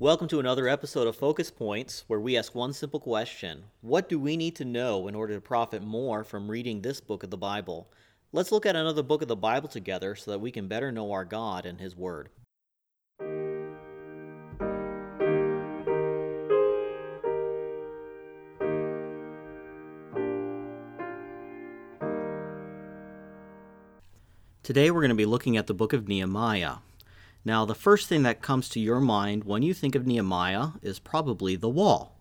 Welcome to another episode of Focus Points, where we ask one simple question What do we need to know in order to profit more from reading this book of the Bible? Let's look at another book of the Bible together so that we can better know our God and His Word. Today we're going to be looking at the book of Nehemiah. Now, the first thing that comes to your mind when you think of Nehemiah is probably the wall.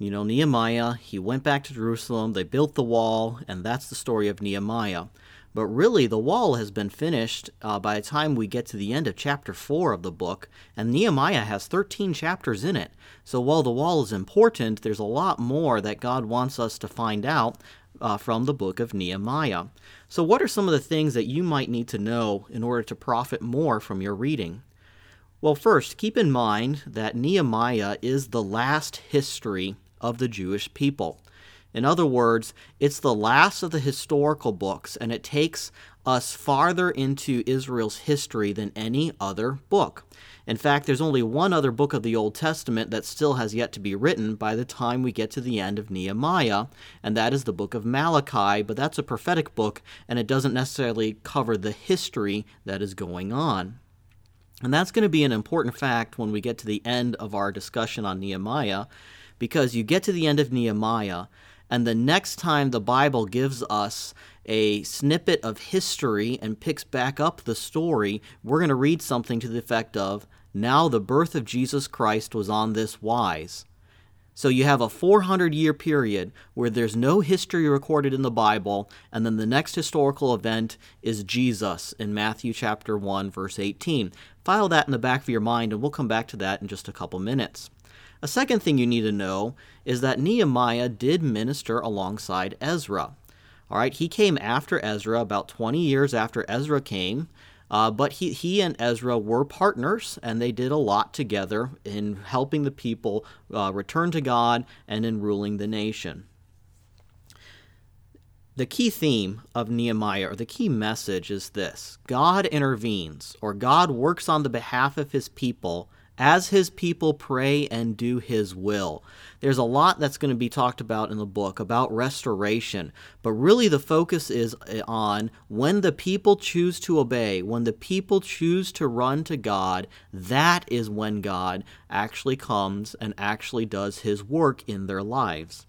You know, Nehemiah, he went back to Jerusalem, they built the wall, and that's the story of Nehemiah. But really, the wall has been finished uh, by the time we get to the end of chapter 4 of the book, and Nehemiah has 13 chapters in it. So while the wall is important, there's a lot more that God wants us to find out uh, from the book of Nehemiah. So, what are some of the things that you might need to know in order to profit more from your reading? Well, first, keep in mind that Nehemiah is the last history of the Jewish people. In other words, it's the last of the historical books, and it takes us farther into Israel's history than any other book. In fact, there's only one other book of the Old Testament that still has yet to be written by the time we get to the end of Nehemiah, and that is the book of Malachi, but that's a prophetic book, and it doesn't necessarily cover the history that is going on. And that's going to be an important fact when we get to the end of our discussion on Nehemiah, because you get to the end of Nehemiah, and the next time the Bible gives us a snippet of history and picks back up the story, we're going to read something to the effect of, Now the birth of Jesus Christ was on this wise. So you have a 400 year period where there's no history recorded in the Bible, and then the next historical event is Jesus in Matthew chapter 1, verse 18. File that in the back of your mind, and we'll come back to that in just a couple minutes. A second thing you need to know is that Nehemiah did minister alongside Ezra. All right, he came after Ezra, about 20 years after Ezra came, uh, but he, he and Ezra were partners, and they did a lot together in helping the people uh, return to God and in ruling the nation. The key theme of Nehemiah, or the key message, is this God intervenes, or God works on the behalf of his people as his people pray and do his will. There's a lot that's going to be talked about in the book about restoration, but really the focus is eh, on when the people choose to obey, when the people choose to run to God, that is when God actually comes and actually does his work in their lives.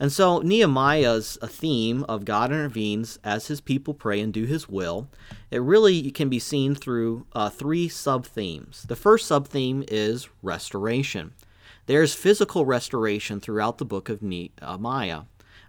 And so Nehemiah's a theme of God intervenes as his people pray and do his will. It really can be seen through uh, three sub themes. The first sub theme is restoration. There's physical restoration throughout the book of Nehemiah.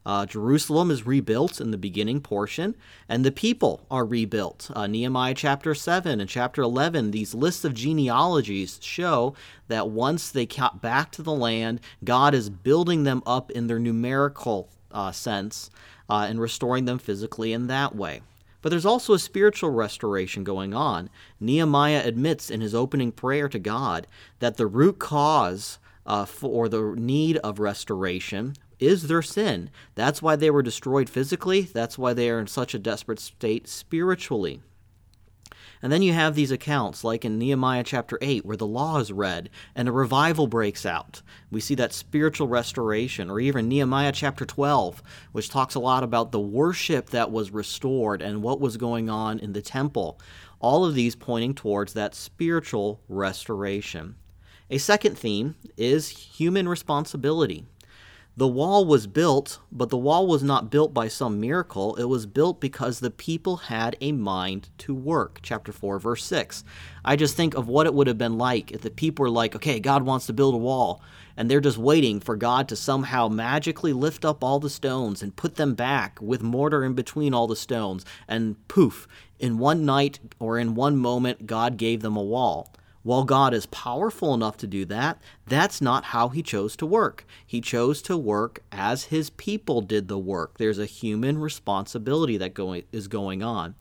Uh, Jerusalem is rebuilt in the beginning portion, and the people are rebuilt. Uh, Nehemiah chapter 7 and chapter 11, these lists of genealogies show that once they got back to the land, God is building them up in their numerical uh, sense uh, and restoring them physically in that way. But there's also a spiritual restoration going on. Nehemiah admits in his opening prayer to God that the root cause uh, for the need of restoration is their sin. That's why they were destroyed physically. That's why they are in such a desperate state spiritually. And then you have these accounts, like in Nehemiah chapter 8, where the law is read and a revival breaks out. We see that spiritual restoration, or even Nehemiah chapter 12, which talks a lot about the worship that was restored and what was going on in the temple. All of these pointing towards that spiritual restoration. A second theme is human responsibility. The wall was built, but the wall was not built by some miracle. It was built because the people had a mind to work. Chapter 4, verse 6. I just think of what it would have been like if the people were like, okay, God wants to build a wall, and they're just waiting for God to somehow magically lift up all the stones and put them back with mortar in between all the stones, and poof, in one night or in one moment, God gave them a wall. While God is powerful enough to do that, that's not how he chose to work. He chose to work as his people did the work. There's a human responsibility that going, is going on.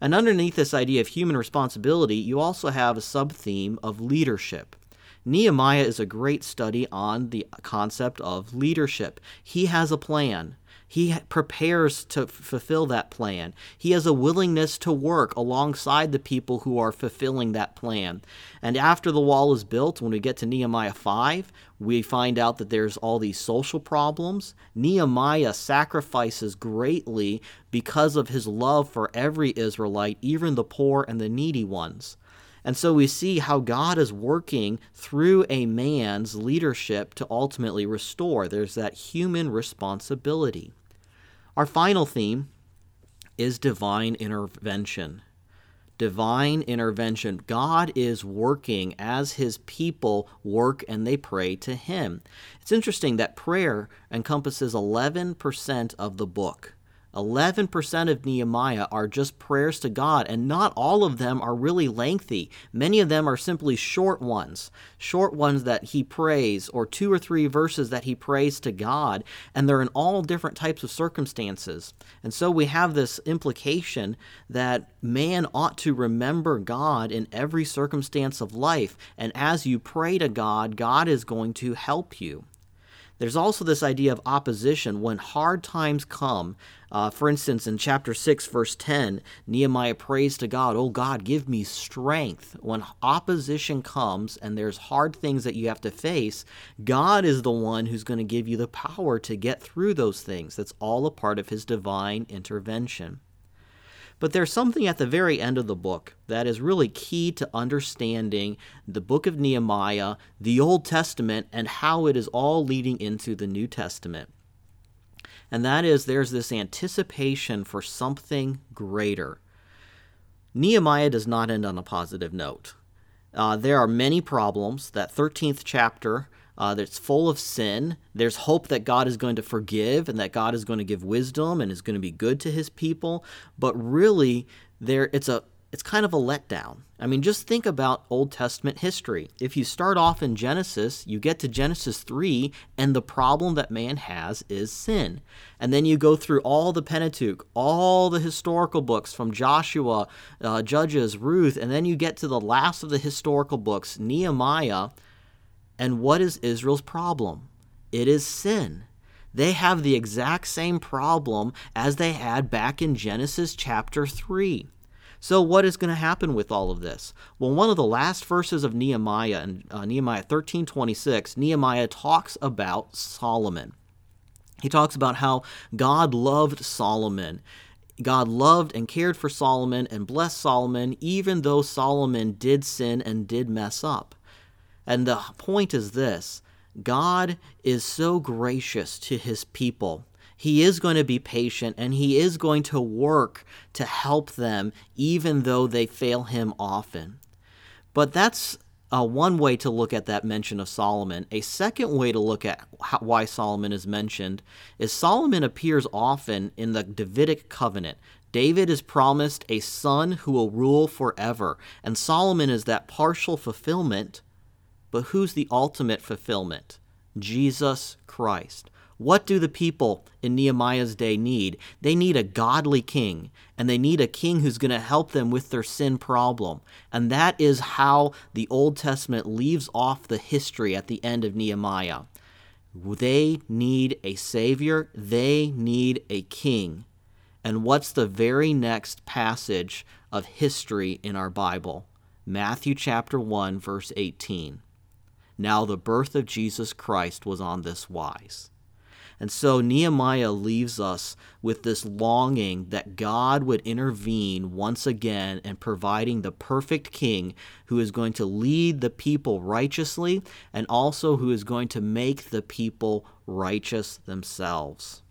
And underneath this idea of human responsibility, you also have a sub theme of leadership. Nehemiah is a great study on the concept of leadership. He has a plan. He prepares to fulfill that plan. He has a willingness to work alongside the people who are fulfilling that plan. And after the wall is built, when we get to Nehemiah 5, we find out that there's all these social problems. Nehemiah sacrifices greatly because of his love for every Israelite, even the poor and the needy ones. And so we see how God is working through a man's leadership to ultimately restore. There's that human responsibility. Our final theme is divine intervention. Divine intervention. God is working as his people work and they pray to him. It's interesting that prayer encompasses 11% of the book. 11% of Nehemiah are just prayers to God, and not all of them are really lengthy. Many of them are simply short ones, short ones that he prays, or two or three verses that he prays to God, and they're in all different types of circumstances. And so we have this implication that man ought to remember God in every circumstance of life, and as you pray to God, God is going to help you. There's also this idea of opposition when hard times come. Uh, for instance, in chapter 6, verse 10, Nehemiah prays to God, Oh God, give me strength. When opposition comes and there's hard things that you have to face, God is the one who's going to give you the power to get through those things. That's all a part of his divine intervention. But there's something at the very end of the book that is really key to understanding the book of Nehemiah, the Old Testament, and how it is all leading into the New Testament. And that is there's this anticipation for something greater. Nehemiah does not end on a positive note. Uh, there are many problems. That 13th chapter uh, that's full of sin. There's hope that God is going to forgive and that God is going to give wisdom and is going to be good to his people. But really, there it's a it's kind of a letdown. I mean, just think about Old Testament history. If you start off in Genesis, you get to Genesis 3, and the problem that man has is sin. And then you go through all the Pentateuch, all the historical books from Joshua, uh, Judges, Ruth, and then you get to the last of the historical books, Nehemiah, and what is Israel's problem? It is sin. They have the exact same problem as they had back in Genesis chapter 3. So, what is going to happen with all of this? Well, one of the last verses of Nehemiah, in uh, Nehemiah 13 26, Nehemiah talks about Solomon. He talks about how God loved Solomon. God loved and cared for Solomon and blessed Solomon, even though Solomon did sin and did mess up. And the point is this God is so gracious to his people. He is going to be patient and he is going to work to help them even though they fail him often. But that's uh, one way to look at that mention of Solomon. A second way to look at how, why Solomon is mentioned is Solomon appears often in the Davidic covenant. David is promised a son who will rule forever, and Solomon is that partial fulfillment but who's the ultimate fulfillment? Jesus Christ. What do the people in Nehemiah's day need? They need a godly king, and they need a king who's going to help them with their sin problem. And that is how the Old Testament leaves off the history at the end of Nehemiah. They need a savior, they need a king. And what's the very next passage of history in our Bible? Matthew chapter 1 verse 18. Now the birth of Jesus Christ was on this wise. And so Nehemiah leaves us with this longing that God would intervene once again in providing the perfect king who is going to lead the people righteously and also who is going to make the people righteous themselves.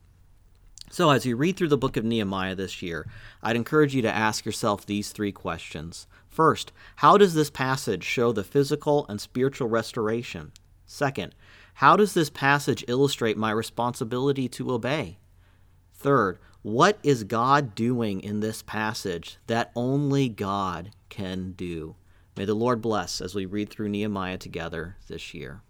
So, as you read through the book of Nehemiah this year, I'd encourage you to ask yourself these three questions. First, how does this passage show the physical and spiritual restoration? Second, how does this passage illustrate my responsibility to obey? Third, what is God doing in this passage that only God can do? May the Lord bless as we read through Nehemiah together this year.